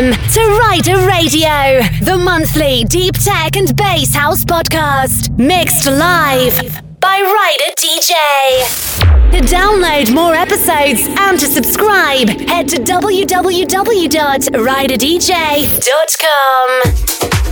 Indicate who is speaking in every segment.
Speaker 1: Welcome to Rider Radio, the monthly deep tech and bass house podcast, mixed live by Rider DJ. To download more episodes and to subscribe, head to www.riderdj.com.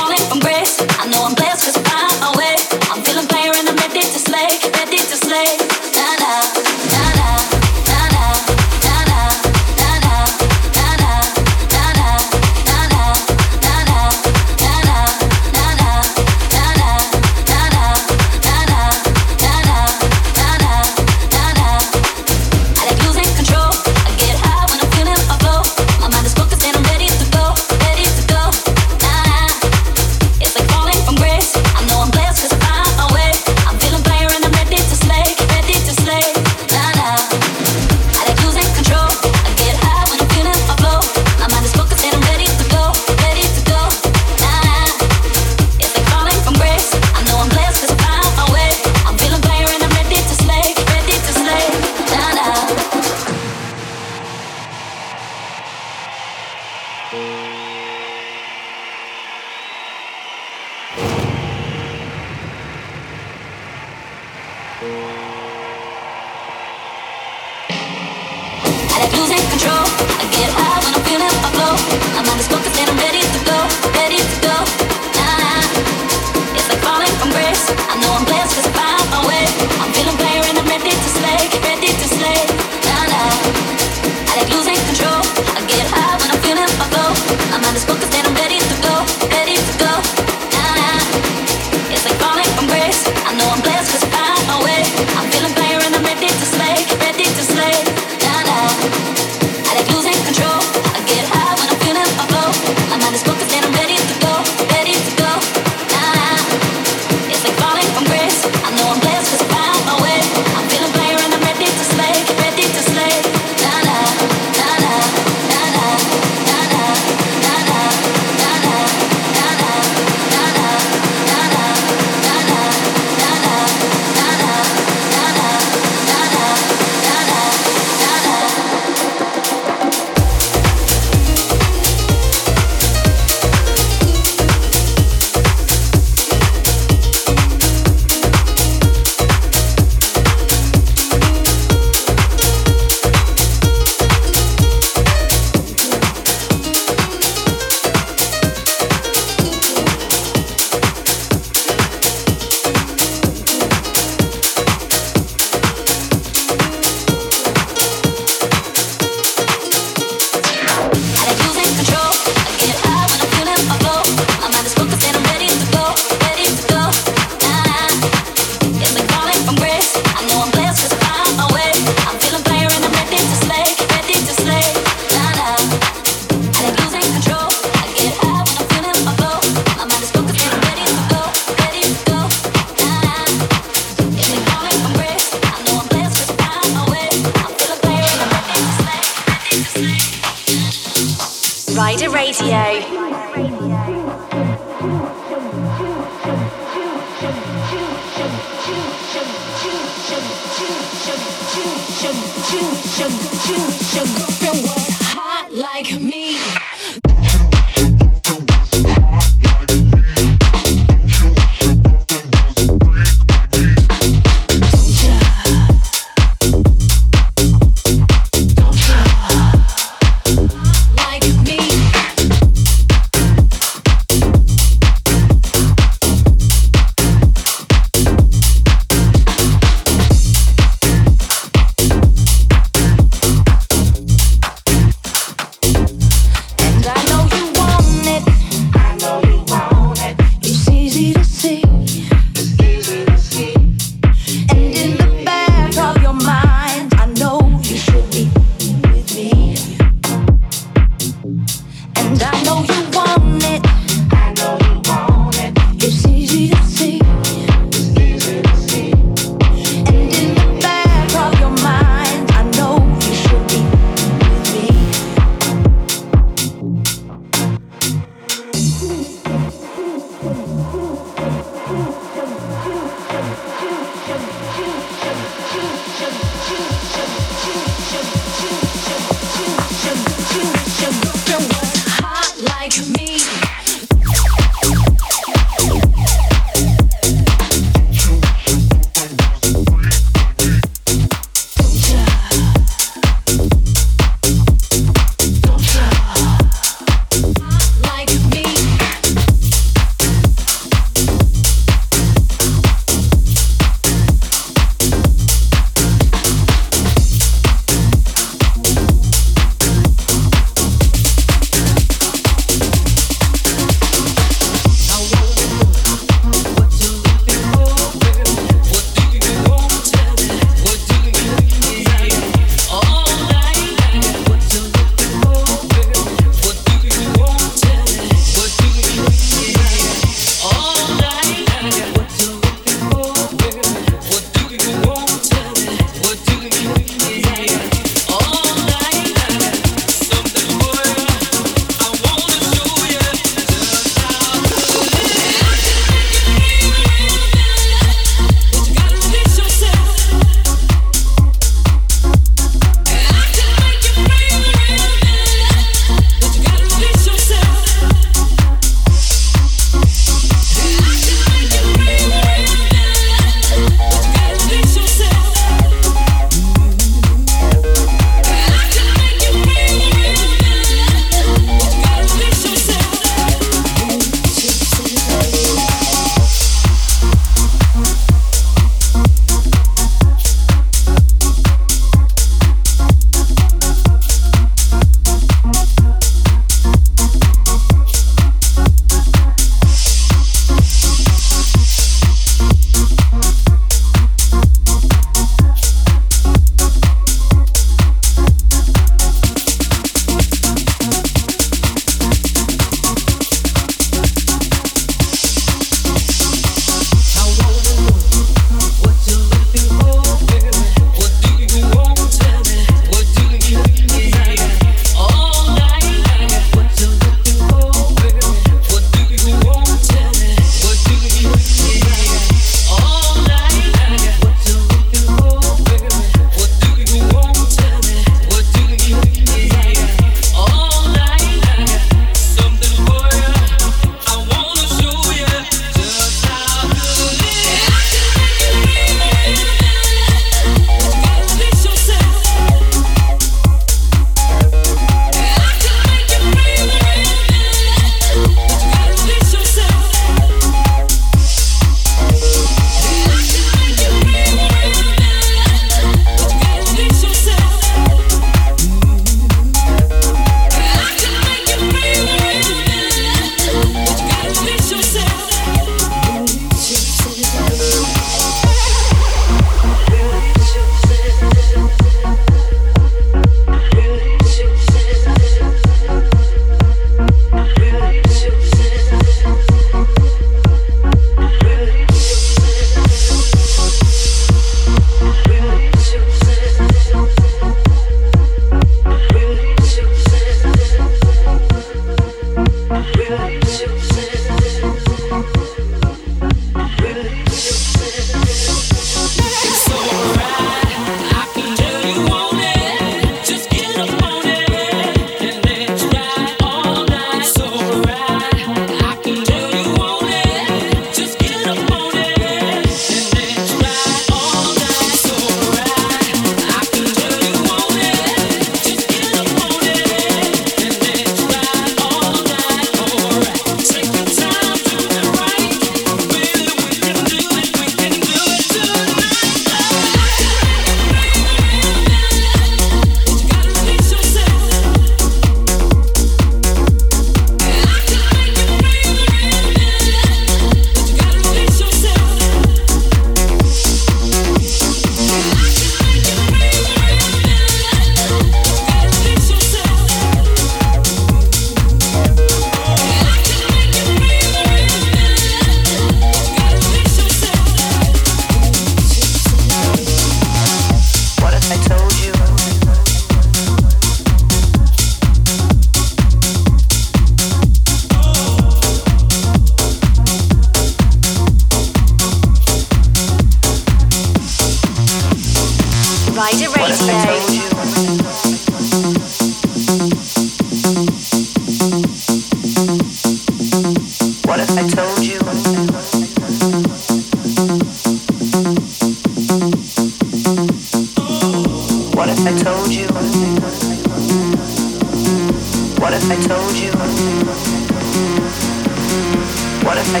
Speaker 2: What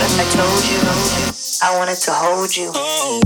Speaker 2: if I told you? I wanted to hold you?
Speaker 3: Oh.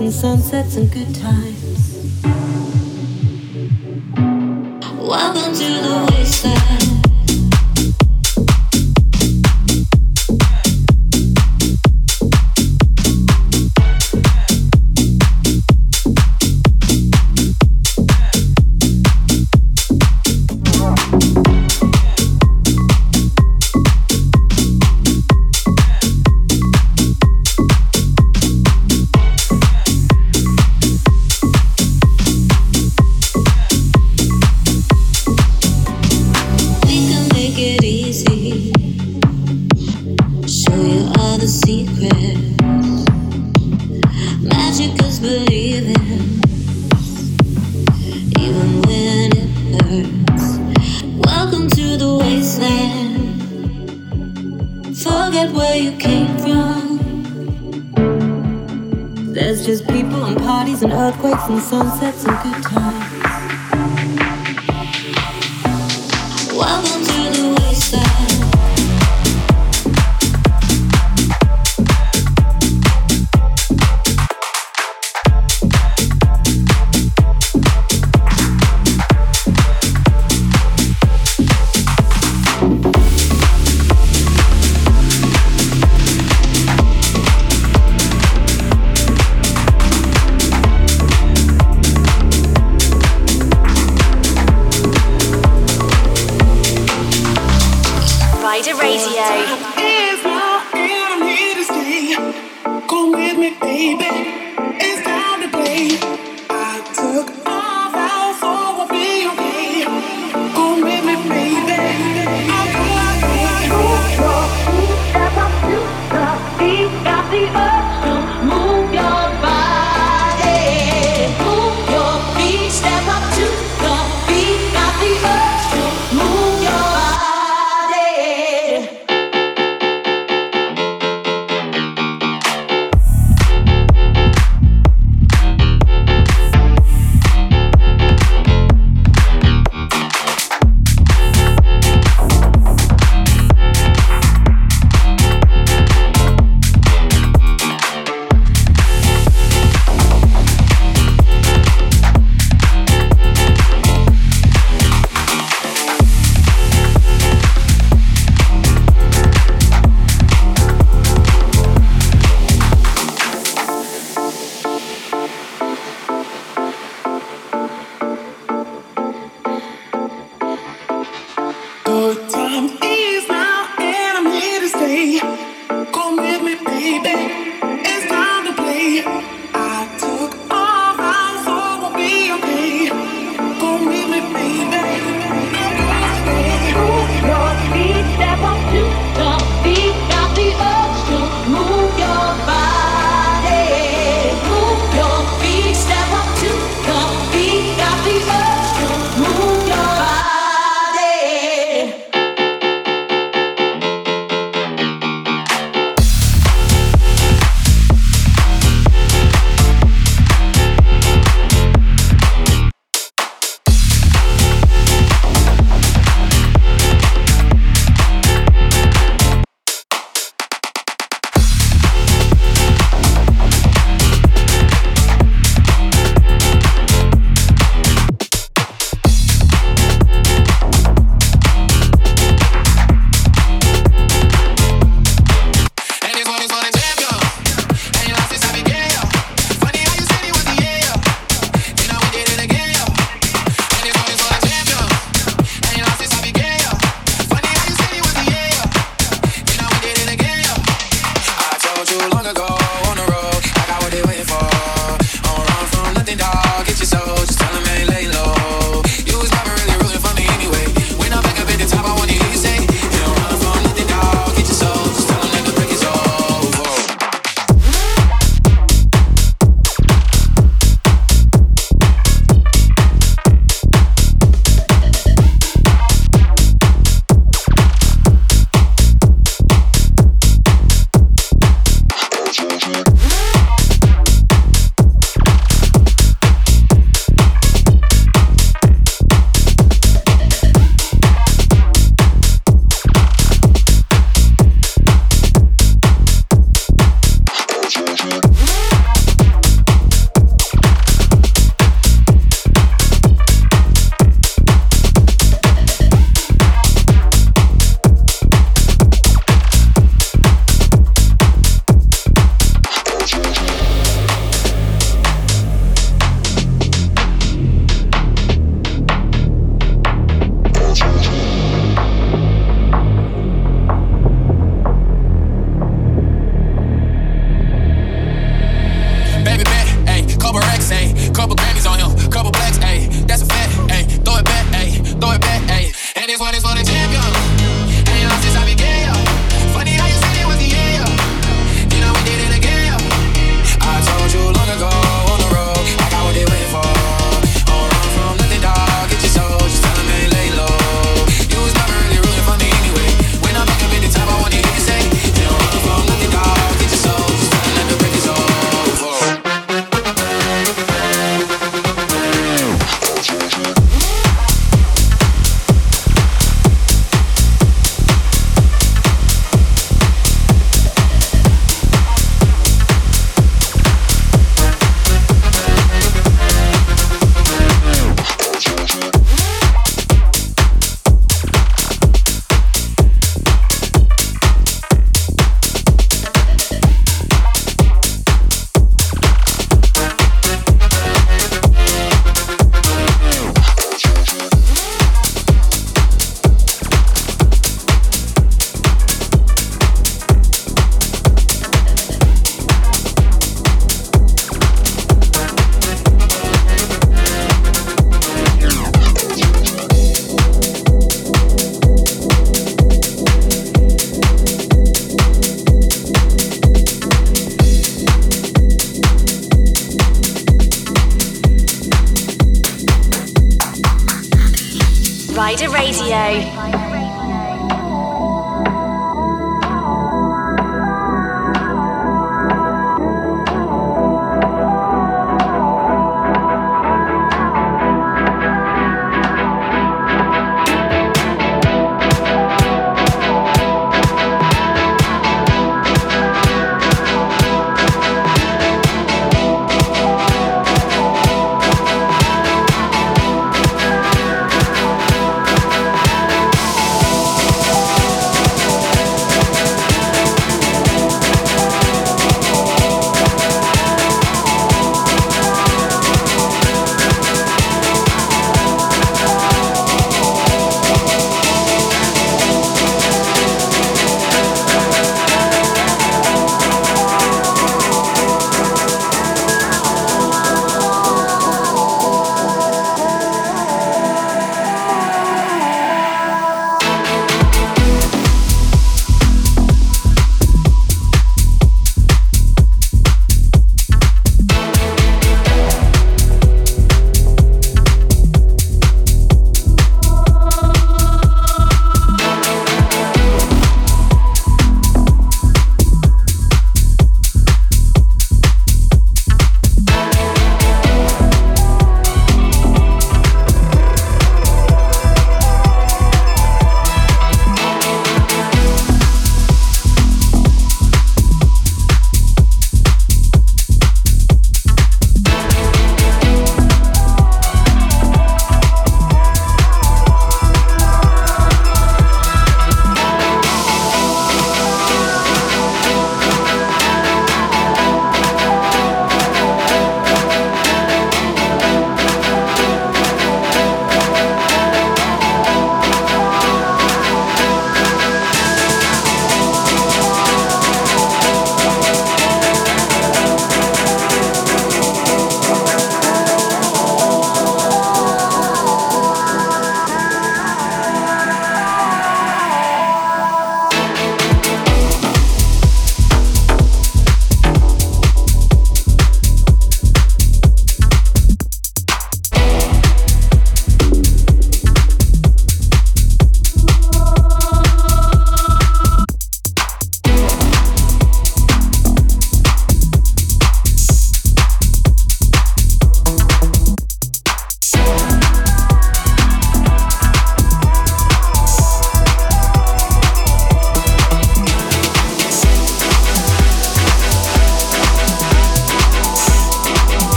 Speaker 4: And sunsets and good times.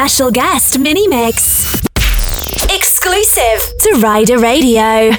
Speaker 4: Special guest mini mix. Exclusive to Rider Radio.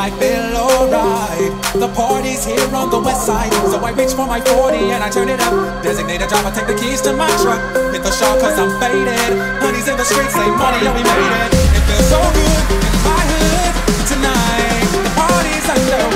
Speaker 5: I feel alright. The party's here on the west side, so I reach for my 40 and I turn it up. Designated driver, take the keys to my truck. Hit the shop cause I'm faded. Honey's in the streets, say money, yeah, we made it. It feels so good in my hood tonight. The party's underway.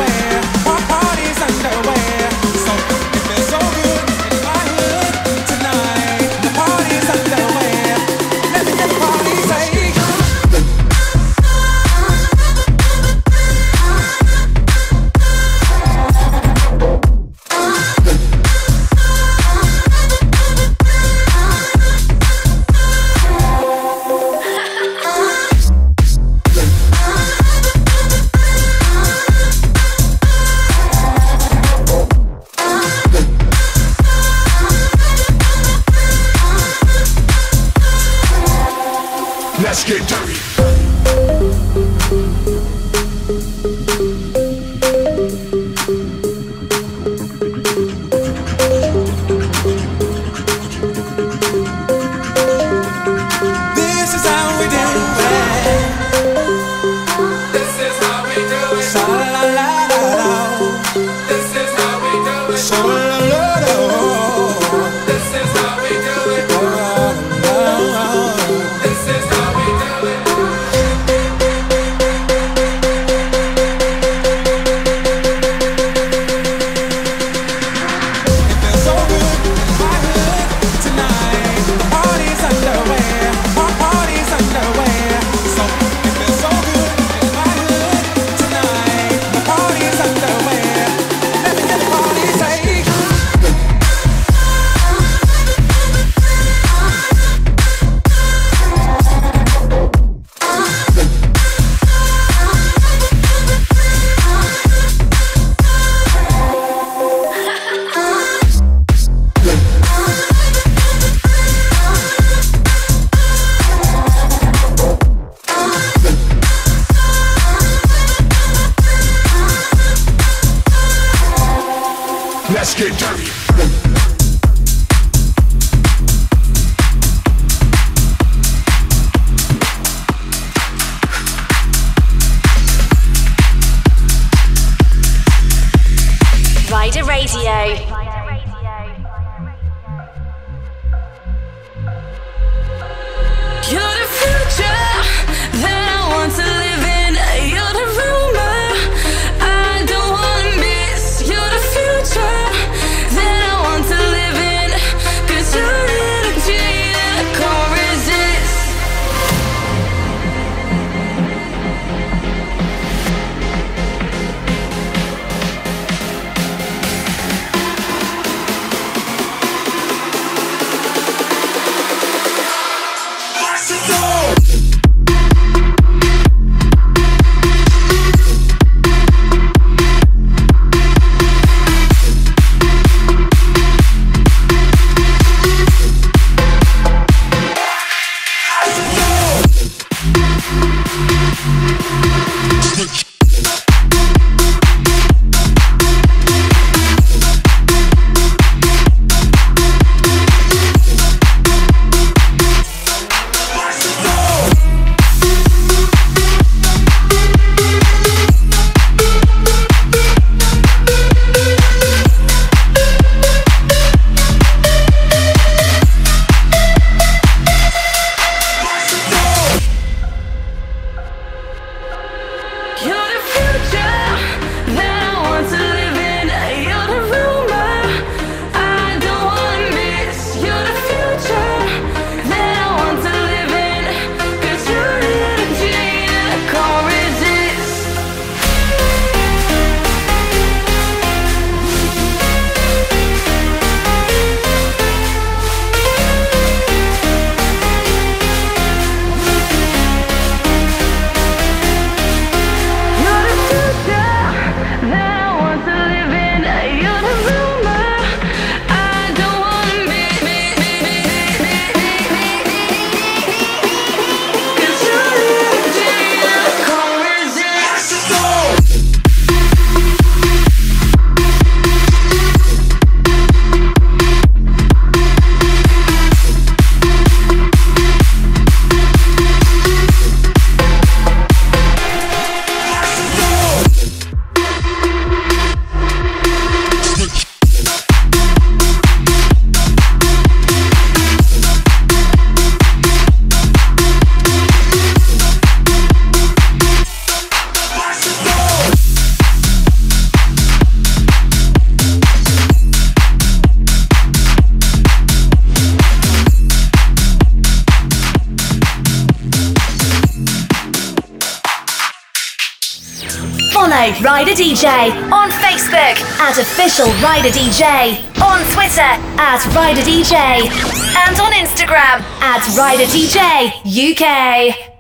Speaker 6: DJ on Facebook at Official Rider DJ, on Twitter at Rider DJ, and on Instagram at Rider DJ UK.